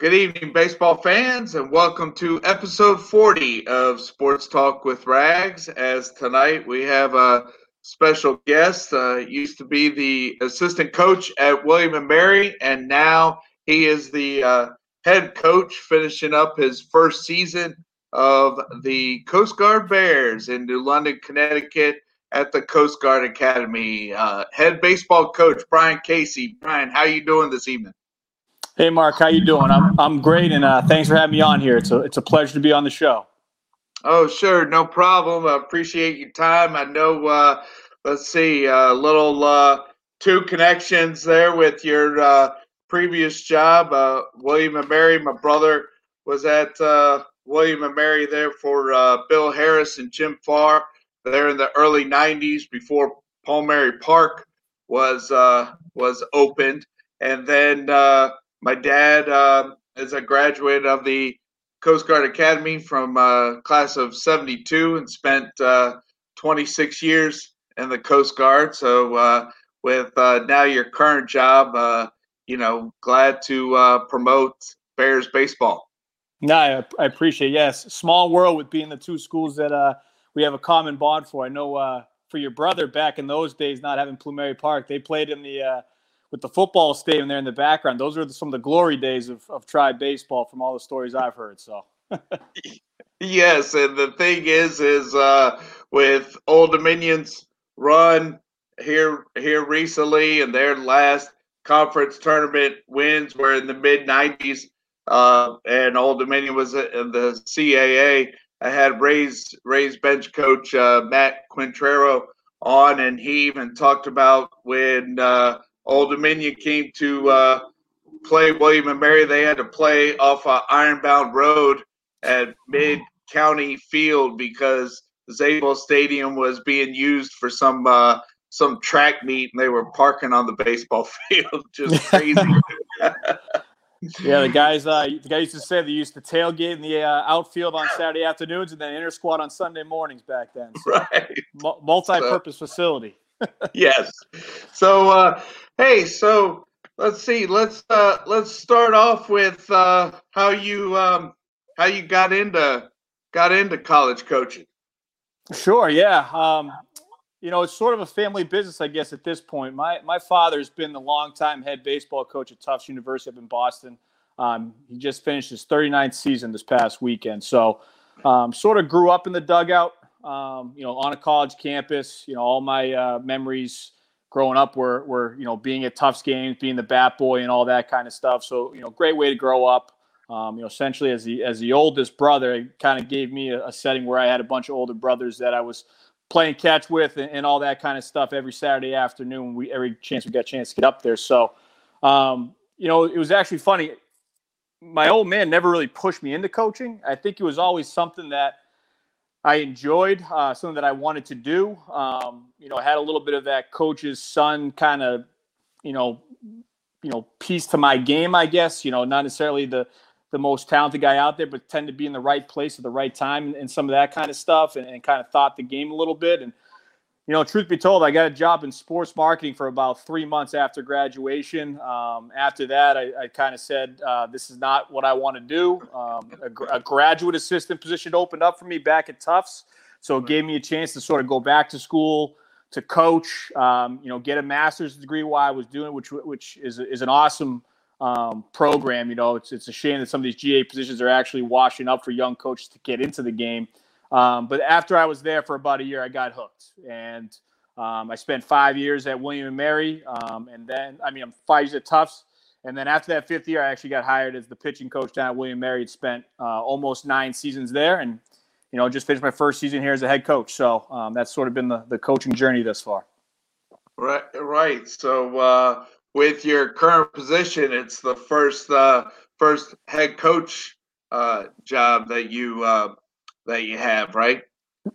Good evening, baseball fans, and welcome to episode 40 of Sports Talk with Rags. As tonight we have a special guest, uh, used to be the assistant coach at William and Mary, and now he is the uh, head coach, finishing up his first season of the Coast Guard Bears in New London, Connecticut, at the Coast Guard Academy. Uh, head baseball coach Brian Casey. Brian, how are you doing this evening? Hey, Mark, how you doing? I'm I'm great, and uh, thanks for having me on here. It's a it's a pleasure to be on the show. Oh, sure, no problem. I appreciate your time. I know. Uh, let's see, a uh, little uh, two connections there with your uh, previous job, uh, William and Mary. My brother was at William and Mary there for Bill Harris and Jim Farr there in the early '90s before Plumeri Park was was opened, and then my dad um, is a graduate of the Coast Guard Academy from uh, class of '72 and spent uh, 26 years in the Coast Guard. So uh, with uh, now your current job, uh, you know, glad to uh, promote Bears baseball. No, I, I, appreciate. Yes, small world with being the two schools that uh, we have a common bond for. I know uh, for your brother back in those days, not having Plumeri Park, they played in the uh, with the football stadium there in the background. Those are some of the glory days of, of Tribe baseball from all the stories I've heard. So. yes, and the thing is, is uh, with Old Dominion's run here here recently and their last conference tournament wins were in the mid 90s, uh, and Old Dominion was in the CAA. I had Ray's Ray's bench coach uh, Matt Quatraro on, and he even talked about when uh, Old Dominion came to uh, play William and Mary, they had to play off of Ironbound Road at Mid County Field because Zable Stadium was being used for some uh, some track meet and they were parking on the baseball field. Just crazy. yeah, the guys uh, the guys used to say they used to tailgate in the uh, outfield on Saturday afternoons and then inter squad on Sunday mornings back then. So, right. multi-purpose so, facility. Yes. So uh, hey, so let's see. Let's uh, let's start off with uh, how you um, how you got into got into college coaching. Sure. Yeah. Um, you know, it's sort of a family business, I guess, at this point. My my father's been the longtime head baseball coach at Tufts University up in Boston. Um, he just finished his 39th season this past weekend. So, um, sort of grew up in the dugout, um, you know, on a college campus. You know, all my uh, memories growing up were, were, you know, being at Tufts games, being the bat boy and all that kind of stuff. So, you know, great way to grow up. Um, you know, essentially as the as the oldest brother, it kind of gave me a, a, setting where I had a bunch of older brothers that I was playing catch with and, and, all that kind of stuff every Saturday afternoon. We every chance we got a chance to get up there. So, um, you know, it was actually funny. My old man never really pushed me into coaching. I think it was always something that I enjoyed, uh, something that I wanted to do. Um, you know, I had a little bit of that coach's son kind of, you know, you know, piece to my game, I guess. You know, not necessarily the the most talented guy out there, but tend to be in the right place at the right time and, some of that kind of stuff and, and, kind of thought the game a little bit. And, you know, truth be told, I got a job in sports marketing for about three months after graduation. Um, after that, I, I kind of said, uh, this is not what I want to do. Um, a, a, graduate assistant position opened up for me back at Tufts. So it gave me a chance to sort of go back to school to coach, um, you know, get a master's degree while I was doing, which, which is, is an awesome – um, program. You know, it's it's a shame that some of these GA positions are actually washing up for young coaches to get into the game. Um, but after I was there for about a year, I got hooked, and um, I spent five years at William and Mary, um, and then I mean, I'm five years at Tufts, and then after that fifth year, I actually got hired as the pitching coach down at William Mary. Had spent uh, almost nine seasons there, and you know, just finished my first season here as a head coach. So um, that's sort of been the, the coaching journey thus far. Right, right. So uh, with your current position, it's the first uh, first head coach uh, job that you uh, that you have, right?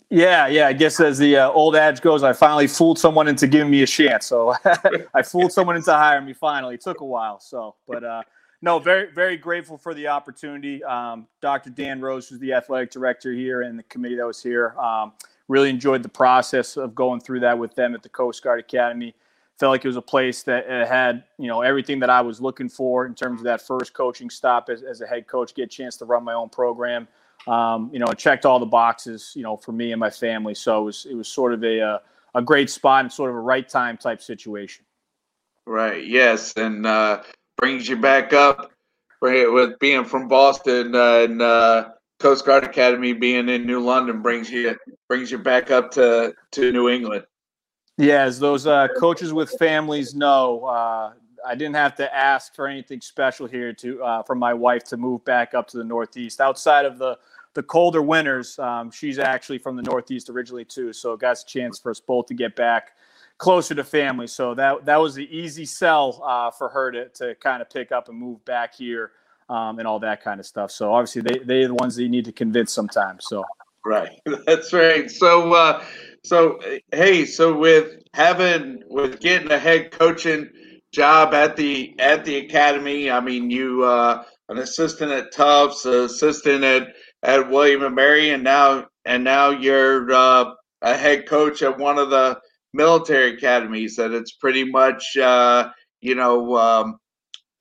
Yeah, yeah. I guess as the uh, old adage goes, I finally fooled someone into giving me a chance. So I fooled someone into hiring me. Finally, it took a while. So, but uh, no, very very grateful for the opportunity. Um, Dr. Dan Rose, who's the athletic director here, and the committee that was here. Um, really enjoyed the process of going through that with them at the Coast Guard Academy felt like it was a place that had you know everything that I was looking for in terms of that first coaching stop as, as a head coach, get a chance to run my own program. Um, you know, it checked all the boxes, you know, for me and my family. So it was it was sort of a a, a great spot and sort of a right time type situation. Right. Yes, and uh, brings you back up with being from Boston uh, and uh, Coast Guard Academy being in New London brings you brings you back up to to New England. Yeah, as those uh, coaches with families know, uh, I didn't have to ask for anything special here to uh, from my wife to move back up to the Northeast. Outside of the the colder winters, um, she's actually from the Northeast originally too, so it got a chance for us both to get back closer to family. So that that was the easy sell uh, for her to to kind of pick up and move back here um, and all that kind of stuff. So obviously they they're the ones that you need to convince sometimes. So right, that's right. So uh, so hey, so with having with getting a head coaching job at the at the academy, I mean you uh, an assistant at Tufts, assistant at at William and Mary, and now and now you're uh, a head coach at one of the military academies that it's pretty much uh, you know um,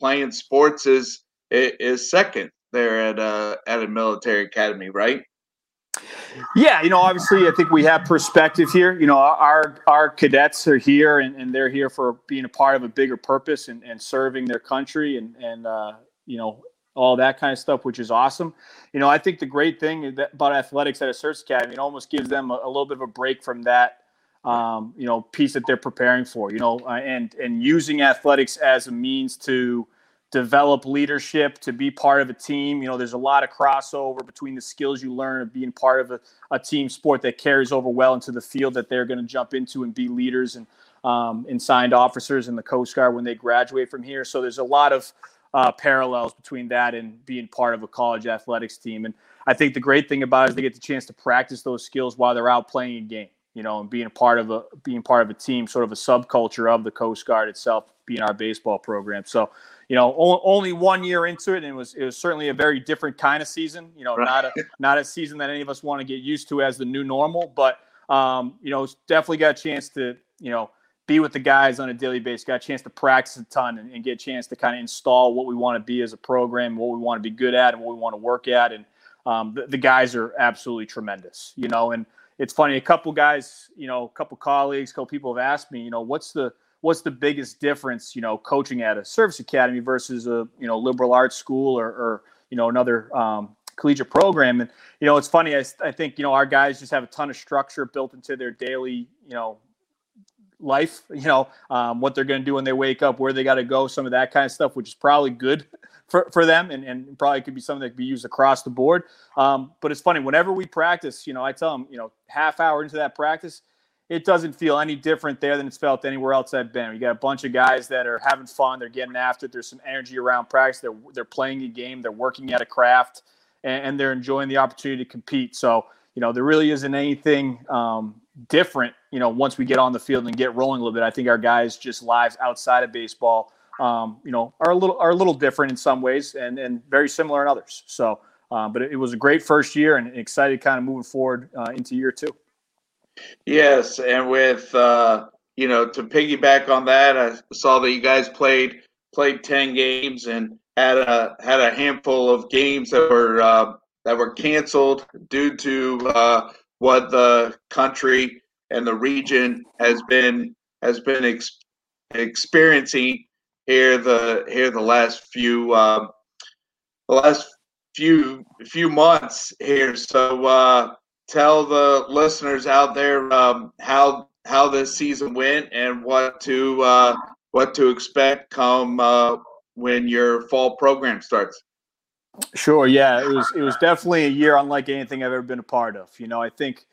playing sports is is second there at a at a military academy, right? Yeah, you know, obviously, I think we have perspective here. You know, our our cadets are here, and, and they're here for being a part of a bigger purpose and, and serving their country, and and uh, you know all that kind of stuff, which is awesome. You know, I think the great thing about athletics at a service academy, it almost gives them a, a little bit of a break from that um, you know, piece that they're preparing for, you know, uh, and and using athletics as a means to develop leadership, to be part of a team. You know, there's a lot of crossover between the skills you learn of being part of a, a team sport that carries over well into the field that they're going to jump into and be leaders and um, and signed officers in the Coast Guard when they graduate from here. So there's a lot of uh, parallels between that and being part of a college athletics team. And I think the great thing about it is they get the chance to practice those skills while they're out playing a game you know, and being a part of a being part of a team, sort of a subculture of the Coast Guard itself, being our baseball program. So, you know, only one year into it, and it was it was certainly a very different kind of season. You know, right. not a not a season that any of us want to get used to as the new normal, but um, you know, definitely got a chance to you know be with the guys on a daily basis. Got a chance to practice a ton and, and get a chance to kind of install what we want to be as a program, what we want to be good at, and what we want to work at. And um, the, the guys are absolutely tremendous. You know, and it's funny. A couple guys, you know, a couple colleagues, a couple people have asked me, you know, what's the what's the biggest difference, you know, coaching at a service academy versus a you know liberal arts school or, or you know another um, collegiate program. And you know, it's funny. I, I think you know our guys just have a ton of structure built into their daily, you know, life. You know, um, what they're going to do when they wake up, where they got to go, some of that kind of stuff, which is probably good for, for them and, and probably could be something that could be used across the board. Um, but it's funny, whenever we practice, you know, I tell them, you know, half hour into that practice, it doesn't feel any different there than it's felt anywhere else I've been. You got a bunch of guys that are having fun, they're getting after it. There's some energy around practice. They're they're playing a game, they're working at a craft, and, and they're enjoying the opportunity to compete. So you know, there really isn't anything um, different. You know, once we get on the field and get rolling a little bit, I think our guys just lives outside of baseball um, you know, are a little are a little different in some ways and and very similar in others. So, um, but it, it, was a great first year and excited kind of moving forward uh, into year two. Yes, and with uh, you know to piggyback on that, I saw that you guys played played ten games and had a had a handful of games that were uh, that were canceled due to uh, what the country and the region has been has been ex- experiencing here the here the last few um, the last few few months here. So uh, tell the listeners out there um, how how this season went and what to uh, what to expect come uh, when your fall program starts. Sure. Yeah, it was it was definitely a year unlike anything I've ever been a part of. You know, I think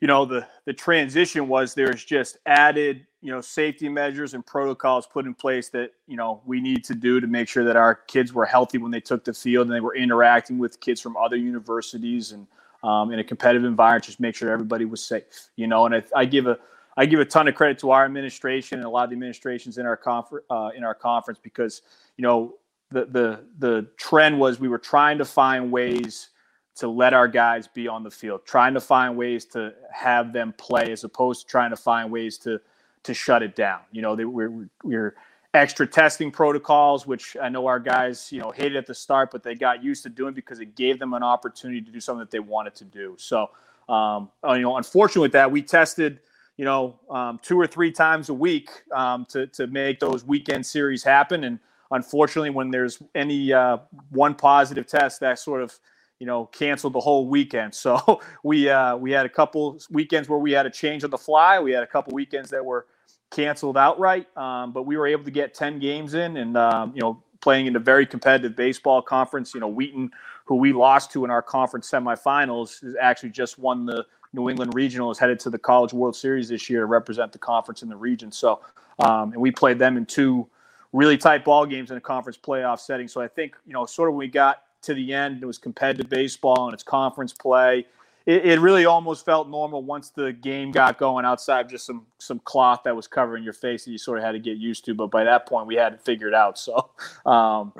you know the the transition was there's just added you know safety measures and protocols put in place that you know we need to do to make sure that our kids were healthy when they took the field and they were interacting with kids from other universities and um, in a competitive environment just make sure everybody was safe you know and I, I, give a I give a ton of credit to our administration and a lot of the administrations in our conference uh, in our conference because you know the the the trend was we were trying to find ways to let our guys be on the field, trying to find ways to have them play as opposed to trying to find ways to to shut it down. You know, they, we're we're extra testing protocols, which I know our guys, you know, hated at the start, but they got used to doing because it gave them an opportunity to do something that they wanted to do. So, um, you know, unfortunately, with that, we tested, you know, um, two or three times a week um, to to make those weekend series happen. And unfortunately, when there's any uh, one positive test, that sort of you know canceled the whole weekend. So we uh, we had a couple weekends where we had a change on the fly. We had a couple weekends that were canceled outright. Um, but we were able to get 10 games in and, um, you know, playing in a very competitive baseball conference. You know, Wheaton, who we lost to in our conference semifinals, is actually just won the New England Regional, is headed to the College World Series this year to represent the conference in the region. So, um, and we played them in two really tight ball games in a conference playoff setting. So I think, you know, sort of when we got to the end, it was competitive baseball and it's conference play. It, it, really almost felt normal once the game got going outside of just some some cloth that was covering your face that you sort of had to get used to. But by that point we had it figured out. So um,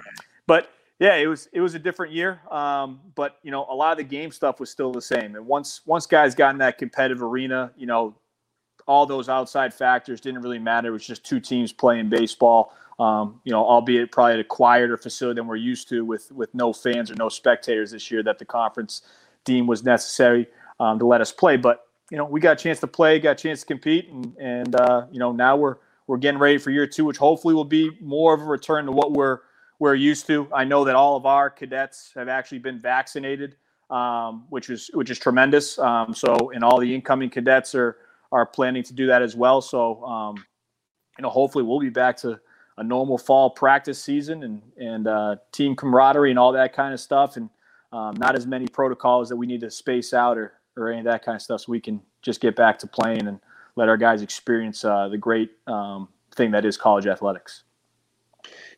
but yeah it was it was a different year. Um, but you know a lot of the game stuff was still the same. And once once guys got in that competitive arena you know all those outside factors didn't really matter. It was just two teams playing baseball um, you know, albeit probably at a quieter facility than we're used to with with no fans or no spectators this year that the conference deemed was necessary um, to let us play. But you know, we got a chance to play, got a chance to compete, and and uh, you know now we're we're getting ready for year two, which hopefully will be more of a return to what we're we're used to. I know that all of our cadets have actually been vaccinated, um, which is which is tremendous. Um, so, and all the incoming cadets are are planning to do that as well. So, um, you know, hopefully we'll be back to a normal fall practice season and and uh, team camaraderie and all that kind of stuff. And um, not as many protocols that we need to space out or, or any of that kind of stuff so we can just get back to playing and let our guys experience uh, the great um, thing that is college athletics.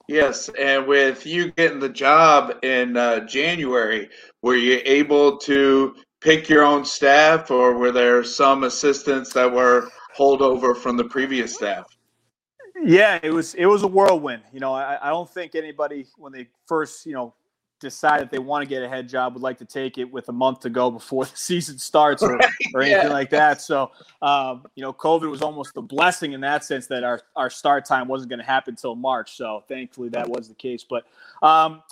Yes, and with you getting the job in uh, January, were you able to pick your own staff, or were there some assistants that were holdover from the previous staff? Yeah, it was it was a whirlwind. You know, I, I don't think anybody when they first you know decide that they want to get a head job would like to take it with a month to go before the season starts or, right. or anything yeah. like that. So, um, you know, COVID was almost a blessing in that sense that our, our start time wasn't going to happen until March. So thankfully that was the case. But um,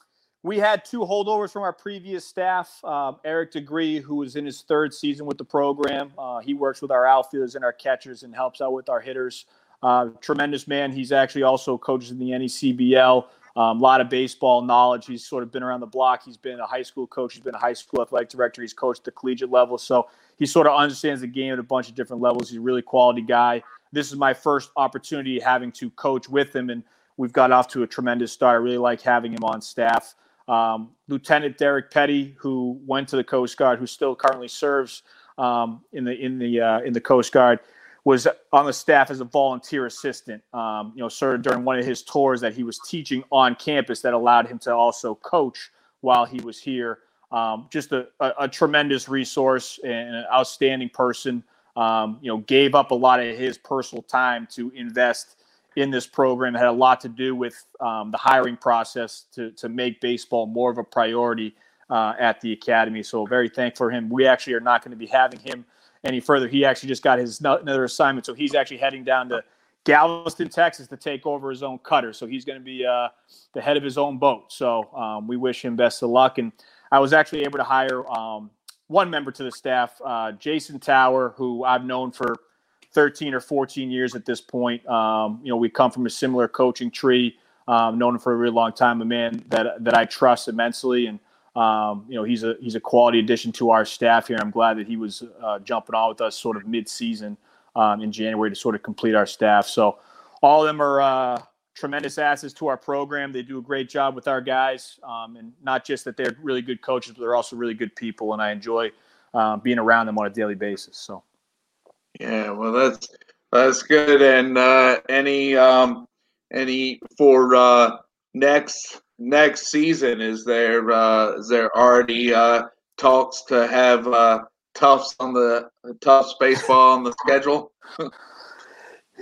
we had two holdovers from our previous staff. Um, Eric Degree, who was in his third season with the program, uh, he works with our outfielders and our catchers and helps out with our hitters. Uh, tremendous man. He's actually also coaches in the NECBL. A um, lot of baseball knowledge. He's sort of been around the block. He's been a high school coach. He's been a high school athletic director. He's coached the collegiate level. So he sort of understands the game at a bunch of different levels. He's a really quality guy. This is my first opportunity having to coach with him, and we've got off to a tremendous start. I really like having him on staff. Um, Lieutenant Derek Petty, who went to the Coast Guard, who still currently serves um, in the in the uh, in the Coast Guard was on the staff as a volunteer assistant. Um, you know, sort of during one of his tours that he was teaching on campus that allowed him to also coach while he was here. Um, just a, a, a, tremendous resource and an outstanding person. Um, you know, gave up a lot of his personal time to invest in this program. It had a lot to do with um, the hiring process to to make baseball more of a priority uh, at the academy. So very thankful for him. We actually are not going to be having him any further. He actually just got his another assignment, so he's actually heading down to Galveston, Texas, to take over his own cutter. So he's going to be uh, the head of his own boat. So um, we wish him best of luck. And I was actually able to hire um, one member to the staff, uh, Jason Tower, who I've known for 13 or 14 years at this point. Um, you know, we come from a similar coaching tree. Um, known him for a really long time. A man that that I trust immensely, and um, you know, he's a he's a quality addition to our staff here. I'm glad that he was uh, jumping on with us sort of mid-season um, in January to sort of complete our staff. So all of them are uh, tremendous assets to our program. They do a great job with our guys, um, and not just that they're really good coaches, but they're also really good people, and I enjoy uh, being around them on a daily basis. So. Yeah, well, that's that's good. And uh, any um, any for uh, next next season? Is there uh, is there already uh, talks to have uh, Tufts on the Tufts baseball on the schedule?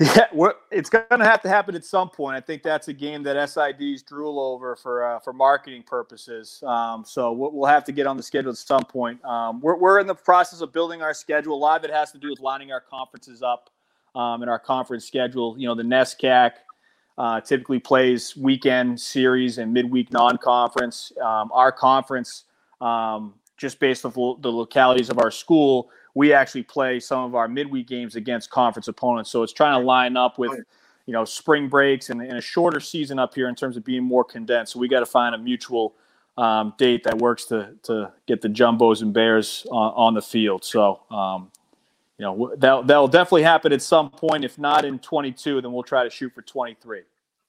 yeah, it's going to have to happen at some point. I think that's a game that SIDs drool over for uh, for marketing purposes. Um, so we'll have to get on the schedule at some point. Um, we're we're in the process of building our schedule. A lot of it has to do with lining our conferences up. um, our conference schedule. You know, the NESCAC uh, typically plays weekend series and midweek non-conference. Um, our conference, um, just based on the localities of our school, we actually play some of our midweek games against conference opponents. So it's trying to line up with, you know, spring breaks and, and a shorter season up here in terms of being more condensed. So we got to find a mutual um, date that works to to get the jumbos and bears on, on the field. So um, you know that that'll definitely happen at some point. If not in 22, then we'll try to shoot for 23.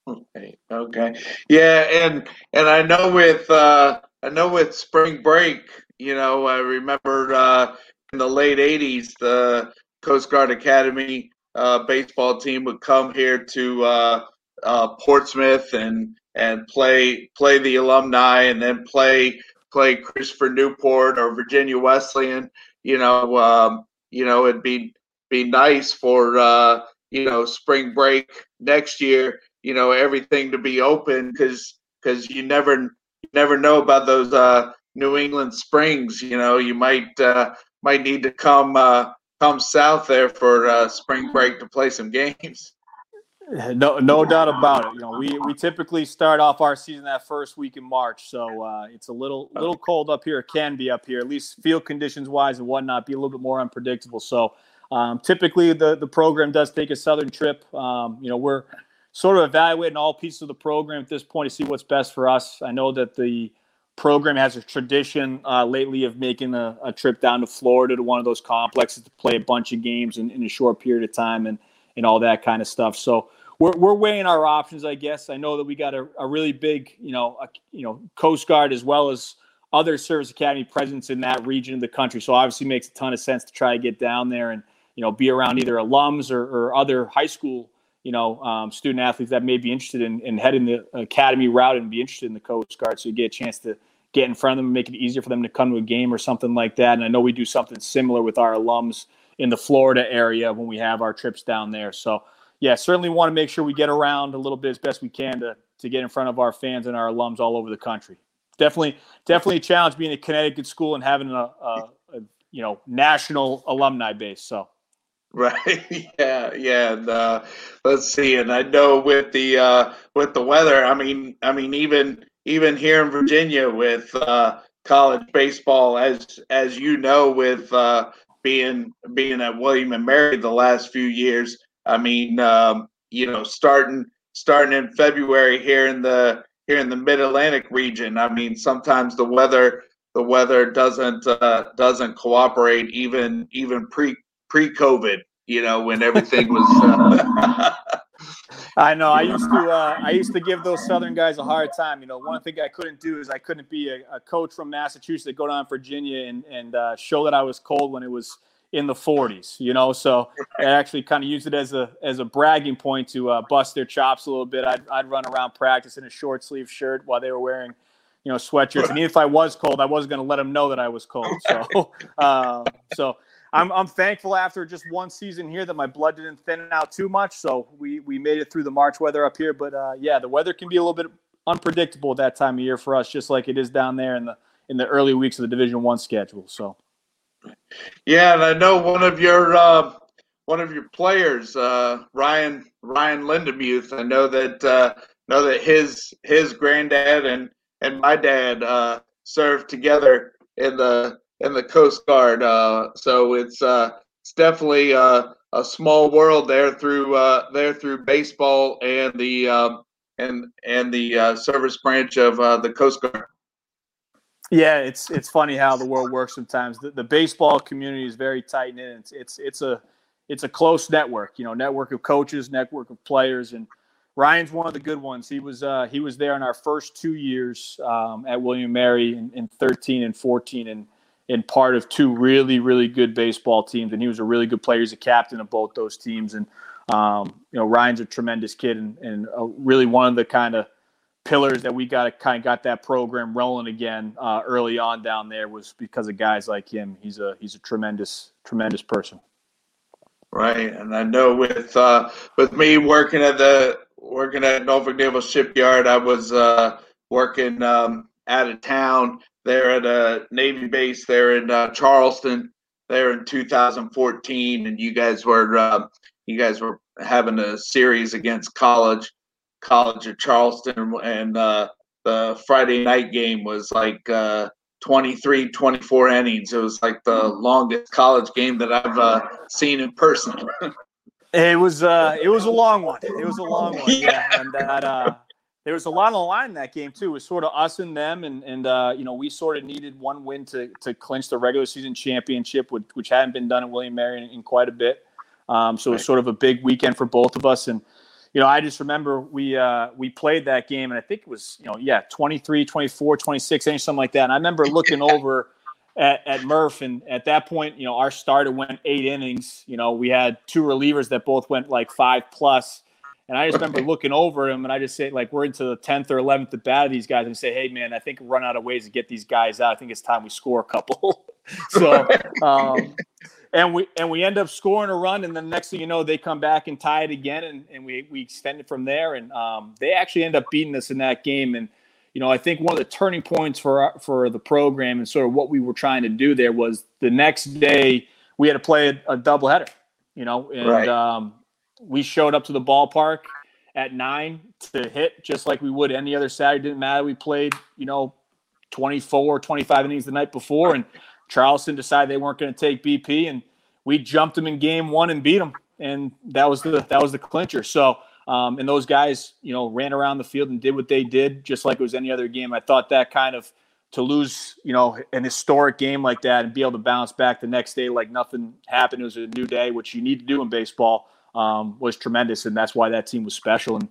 Okay. Okay. Yeah, and and I know with uh, I know with spring break, you know, I remember uh, in the late 80s, the Coast Guard Academy uh, baseball team would come here to uh, uh, Portsmouth and and play play the alumni and then play play Christopher Newport or Virginia Wesleyan. You know, um, you know, it'd be be nice for uh, you know spring break next year. You know, everything to be open because because you never never know about those uh, New England Springs. You know, you might uh, might need to come uh, come south there for uh, spring break to play some games. No, no doubt about it. You know, we, we typically start off our season that first week in March, so uh, it's a little little cold up here. It can be up here, at least field conditions wise and whatnot, be a little bit more unpredictable. So, um, typically the the program does take a southern trip. Um, you know, we're sort of evaluating all pieces of the program at this point to see what's best for us. I know that the program has a tradition uh, lately of making a, a, trip down to Florida to one of those complexes to play a bunch of games in, in a short period of time and and all that kind of stuff. So we're, we're weighing our options, I guess. I know that we got a, a really big, you know, a, you know, Coast Guard as well as other service academy presence in that region of the country. So obviously makes a ton of sense to try to get down there and you know be around either alums or, or other high school you know um, student athletes that may be interested in, in heading the academy route and be interested in the Coast Guard. So you get a chance to get in front of them and make it easier for them to come to a game or something like that. And I know we do something similar with our alums in the Florida area when we have our trips down there. So yeah, certainly want to make sure we get around a little bit as best we can to to get in front of our fans and our alums all over the country. Definitely, definitely a challenge being a Connecticut school and having a, a, a you know national alumni base. So. Right. Yeah. Yeah. And uh, let's see. And I know with the uh, with the weather, I mean, I mean, even even here in Virginia with uh, college baseball, as as you know, with uh, being being at William and Mary the last few years, I mean, um, you know, starting starting in February here in the here in the Mid Atlantic region. I mean, sometimes the weather the weather doesn't uh, doesn't cooperate even even pre pre COVID. You know, when everything was. Uh, I know. I used to. Uh, I used to give those Southern guys a hard time. You know, one thing I couldn't do is I couldn't be a, a coach from Massachusetts, go down Virginia, and and uh, show that I was cold when it was in the 40s, you know. So I actually kind of used it as a as a bragging point to uh, bust their chops a little bit. I'd, I'd run around practice in a short sleeve shirt while they were wearing, you know, sweatshirts. And even if I was cold, I wasn't going to let them know that I was cold. So, um, so I'm I'm thankful after just one season here that my blood didn't thin out too much. So we we made it through the March weather up here. But uh, yeah, the weather can be a little bit unpredictable at that time of year for us, just like it is down there in the in the early weeks of the Division One schedule. So. Yeah, and I know one of your uh, one of your players, uh, Ryan Ryan Lindemuth. I know that uh, know that his his granddad and and my dad uh, served together in the in the Coast Guard. Uh, so it's uh, it's definitely uh, a small world there through uh, there through baseball and the um, and and the uh, service branch of the Coast Guard. Yeah, it's it's funny how the world works sometimes. The, the baseball community is very tight knit. It's, it's it's a it's a close network, you know, network of coaches, network of players, and Ryan's one of the good ones. He was uh, he was there in our first two years um, at William Mary in, in 13 and 14, and in part of two really really good baseball teams. And he was a really good player. He's a captain of both those teams, and um, you know Ryan's a tremendous kid and, and a, really one of the kind of pillars that we got kind of got that program rolling again uh, early on down there was because of guys like him. He's a he's a tremendous tremendous person. Right, and I know with uh, with me working at the working at Norfolk Naval Shipyard, I was uh, working um, out of town there at a Navy base there in uh, Charleston there in 2014, and you guys were uh, you guys were having a series against college, College of Charleston, and uh, the Friday night game was like uh, 23, 24 innings. It was like the longest college game that I've uh, seen in person. it was uh, it was a long one. It was a long one. Yeah, and that uh, there was a lot on the line in that game too. It was sort of us and them, and and uh, you know we sort of needed one win to to clinch the regular season championship, which, which hadn't been done at William Mary in, in quite a bit. Um, so it was sort of a big weekend for both of us, and you know I just remember we uh, we played that game, and I think it was you know yeah 23, 24, 26, something like that. And I remember looking over. At, at Murph, and at that point, you know, our starter went eight innings. You know, we had two relievers that both went like five plus, and I just remember looking over him and I just say, like, we're into the 10th or 11th at bat of these guys and say, hey, man, I think run out of ways to get these guys out. I think it's time we score a couple. so, um, and we and we end up scoring a run, and then next thing you know, they come back and tie it again, and, and we we extend it from there, and um, they actually end up beating us in that game, and you know, I think one of the turning points for for the program and sort of what we were trying to do there was the next day we had to play a, a doubleheader, you know, and right. um, we showed up to the ballpark at nine to hit just like we would any other Saturday. Didn't matter. We played, you know, 24, 25 innings the night before, and Charleston decided they weren't going to take BP, and we jumped them in game one and beat them, and that was the that was the clincher. So. Um, and those guys, you know, ran around the field and did what they did, just like it was any other game. I thought that kind of to lose, you know, an historic game like that and be able to bounce back the next day like nothing happened. It was a new day, which you need to do in baseball um, was tremendous, and that's why that team was special and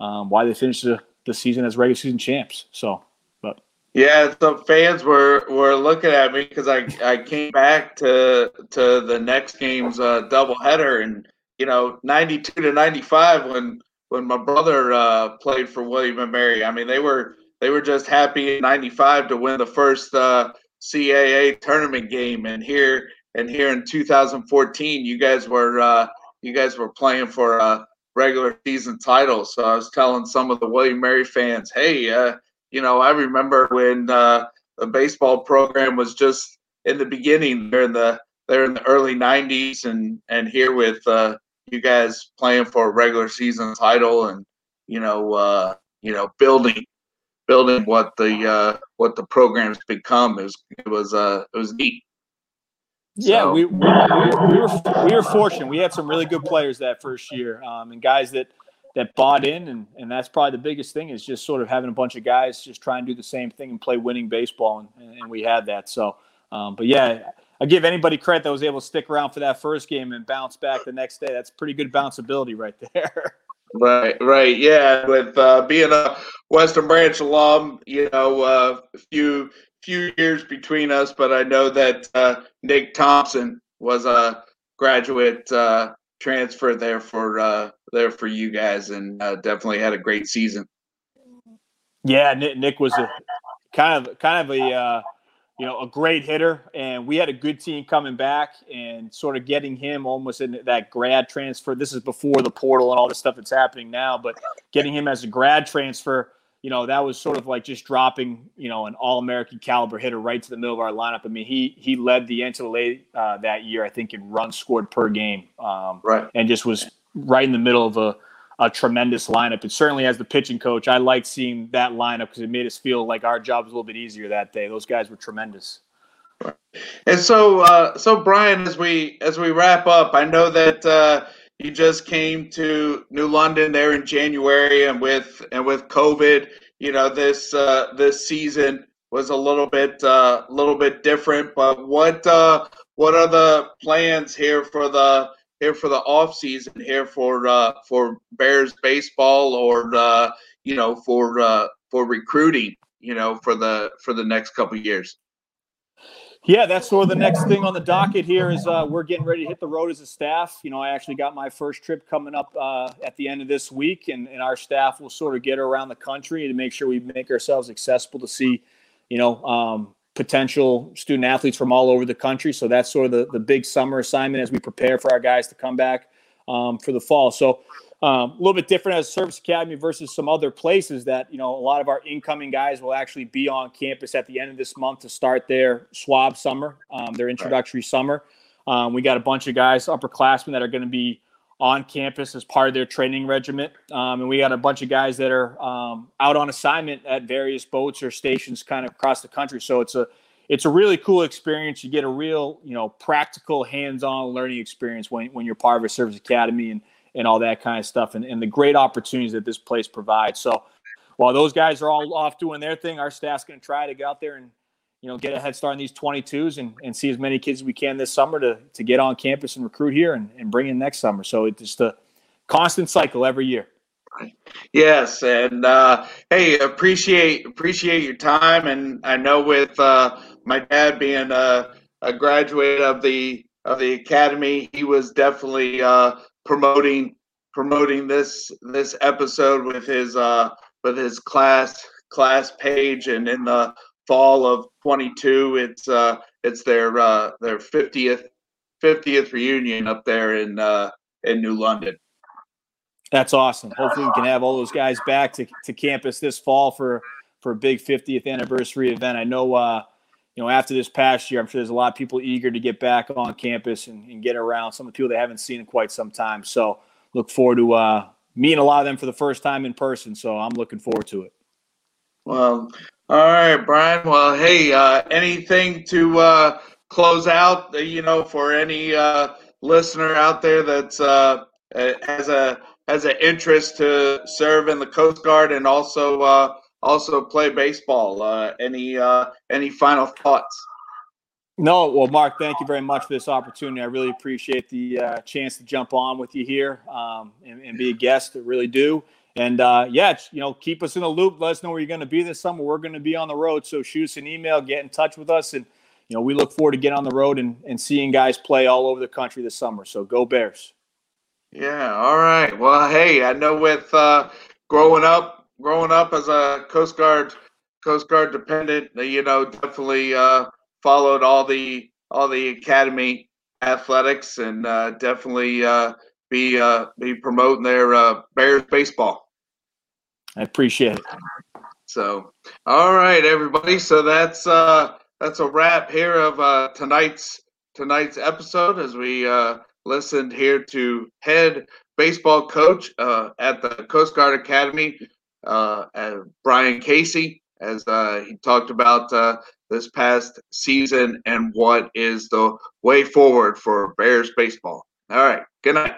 um, why they finished the, the season as regular season champs. So, but yeah, so fans were were looking at me because I I came back to to the next game's uh, doubleheader, and you know, ninety two to ninety five when when my brother uh, played for William and Mary. I mean, they were they were just happy in '95 to win the first uh, CAA tournament game, and here and here in 2014, you guys were uh, you guys were playing for a regular season title. So I was telling some of the William Mary fans, hey, uh, you know, I remember when uh, the baseball program was just in the beginning. They're in the they're in the early '90s, and and here with uh, you guys playing for a regular season title, and you know, uh, you know, building building what the uh, what the program's become is it was uh, it was neat. Yeah, so. we, we, we, were, we were fortunate. We had some really good players that first year, um, and guys that that bought in, and and that's probably the biggest thing is just sort of having a bunch of guys just try and do the same thing and play winning baseball, and, and we had that. So, um, but yeah, I give anybody credit that was able to stick around for that first game and bounce back the next day. That's pretty good bounceability right there. Right, right, yeah. With uh, being a Western Branch alum, you know, uh, a few few years between us, but I know that uh, Nick Thompson was a graduate uh, transfer there for uh, there for you guys, and uh, definitely had a great season. Yeah, Nick, Nick was a kind of kind of a uh, you know a great hitter, and we had a good team coming back, and sort of getting him almost in that grad transfer. This is before the portal and all the stuff that's happening now, but getting him as a grad transfer you know, that was sort of like just dropping, you know, an All American caliber hitter right to the middle of our lineup. I mean, he he led the NCAA uh, that year, I think, in runs scored per game, um, right, and just was right in the middle of a, a tremendous lineup. And certainly, as the pitching coach, I liked seeing that lineup because it made us feel like our job was a little bit easier that day. Those guys were tremendous. And so, uh, so Brian, as we as we wrap up, I know that. Uh, you just came to New London there in January, and with and with COVID, you know this uh, this season was a little bit a uh, little bit different. But what uh, what are the plans here for the here for the off season here for uh, for Bears baseball or uh, you know for uh, for recruiting you know for the for the next couple years? Yeah, that's sort of the next thing on the docket here is uh, we're getting ready to hit the road as a staff. You know, I actually got my first trip coming up uh, at the end of this week, and, and our staff will sort of get around the country to make sure we make ourselves accessible to see, you know, um, potential student athletes from all over the country. So that's sort of the, the big summer assignment as we prepare for our guys to come back um, for the fall. So um, a little bit different as Service Academy versus some other places that you know a lot of our incoming guys will actually be on campus at the end of this month to start their swab summer, um, their introductory right. summer. Um, we got a bunch of guys, upperclassmen, that are going to be on campus as part of their training regiment. Um, and we got a bunch of guys that are um, out on assignment at various boats or stations kind of across the country. So it's a it's a really cool experience. You get a real, you know, practical, hands-on learning experience when, when you're part of a service academy and and all that kind of stuff, and, and the great opportunities that this place provides. So while those guys are all off doing their thing, our staff's going to try to get out there and you know get a head start on these 22s and, and see as many kids as we can this summer to to get on campus and recruit here and, and bring in next summer. So it's just a constant cycle every year. Yes, and uh, hey, appreciate appreciate your time, and I know with uh, my dad being a, a graduate of the of the academy, he was definitely uh, promoting promoting this this episode with his uh, with his class class page, and in the fall of 22, it's uh, it's their uh, their 50th 50th reunion up there in uh, in New London. That's awesome. Hopefully, we can have all those guys back to, to campus this fall for for a big 50th anniversary event. I know, uh, you know, after this past year, I'm sure there's a lot of people eager to get back on campus and, and get around some of the people they haven't seen in quite some time. So, look forward to uh, meeting a lot of them for the first time in person. So, I'm looking forward to it. Well, all right, Brian. Well, hey, uh, anything to uh, close out? You know, for any uh, listener out there that's uh, has a has an interest to serve in the Coast Guard and also uh, also play baseball. Uh, any uh, any final thoughts? No, well, Mark, thank you very much for this opportunity. I really appreciate the uh, chance to jump on with you here um, and, and, be a guest. I really do. And uh, yeah, you know, keep us in the loop. Let us know where you're going to be this summer. We're going to be on the road, so shoot us an email, get in touch with us, and you know, we look forward to getting on the road and, and seeing guys play all over the country this summer. So go Bears. Yeah. All right. Well, hey, I know with uh, growing up, growing up as a Coast Guard, Coast Guard dependent, you know, definitely uh, followed all the all the academy athletics and uh, definitely uh, be uh, be promoting their uh, Bears baseball. I appreciate it. So, all right, everybody. So that's uh, that's a wrap here of uh, tonight's tonight's episode as we uh, listened here to head baseball coach uh, at the Coast Guard Academy, uh, Brian Casey, as uh, he talked about uh, this past season and what is the way forward for Bears baseball. All right. Good night.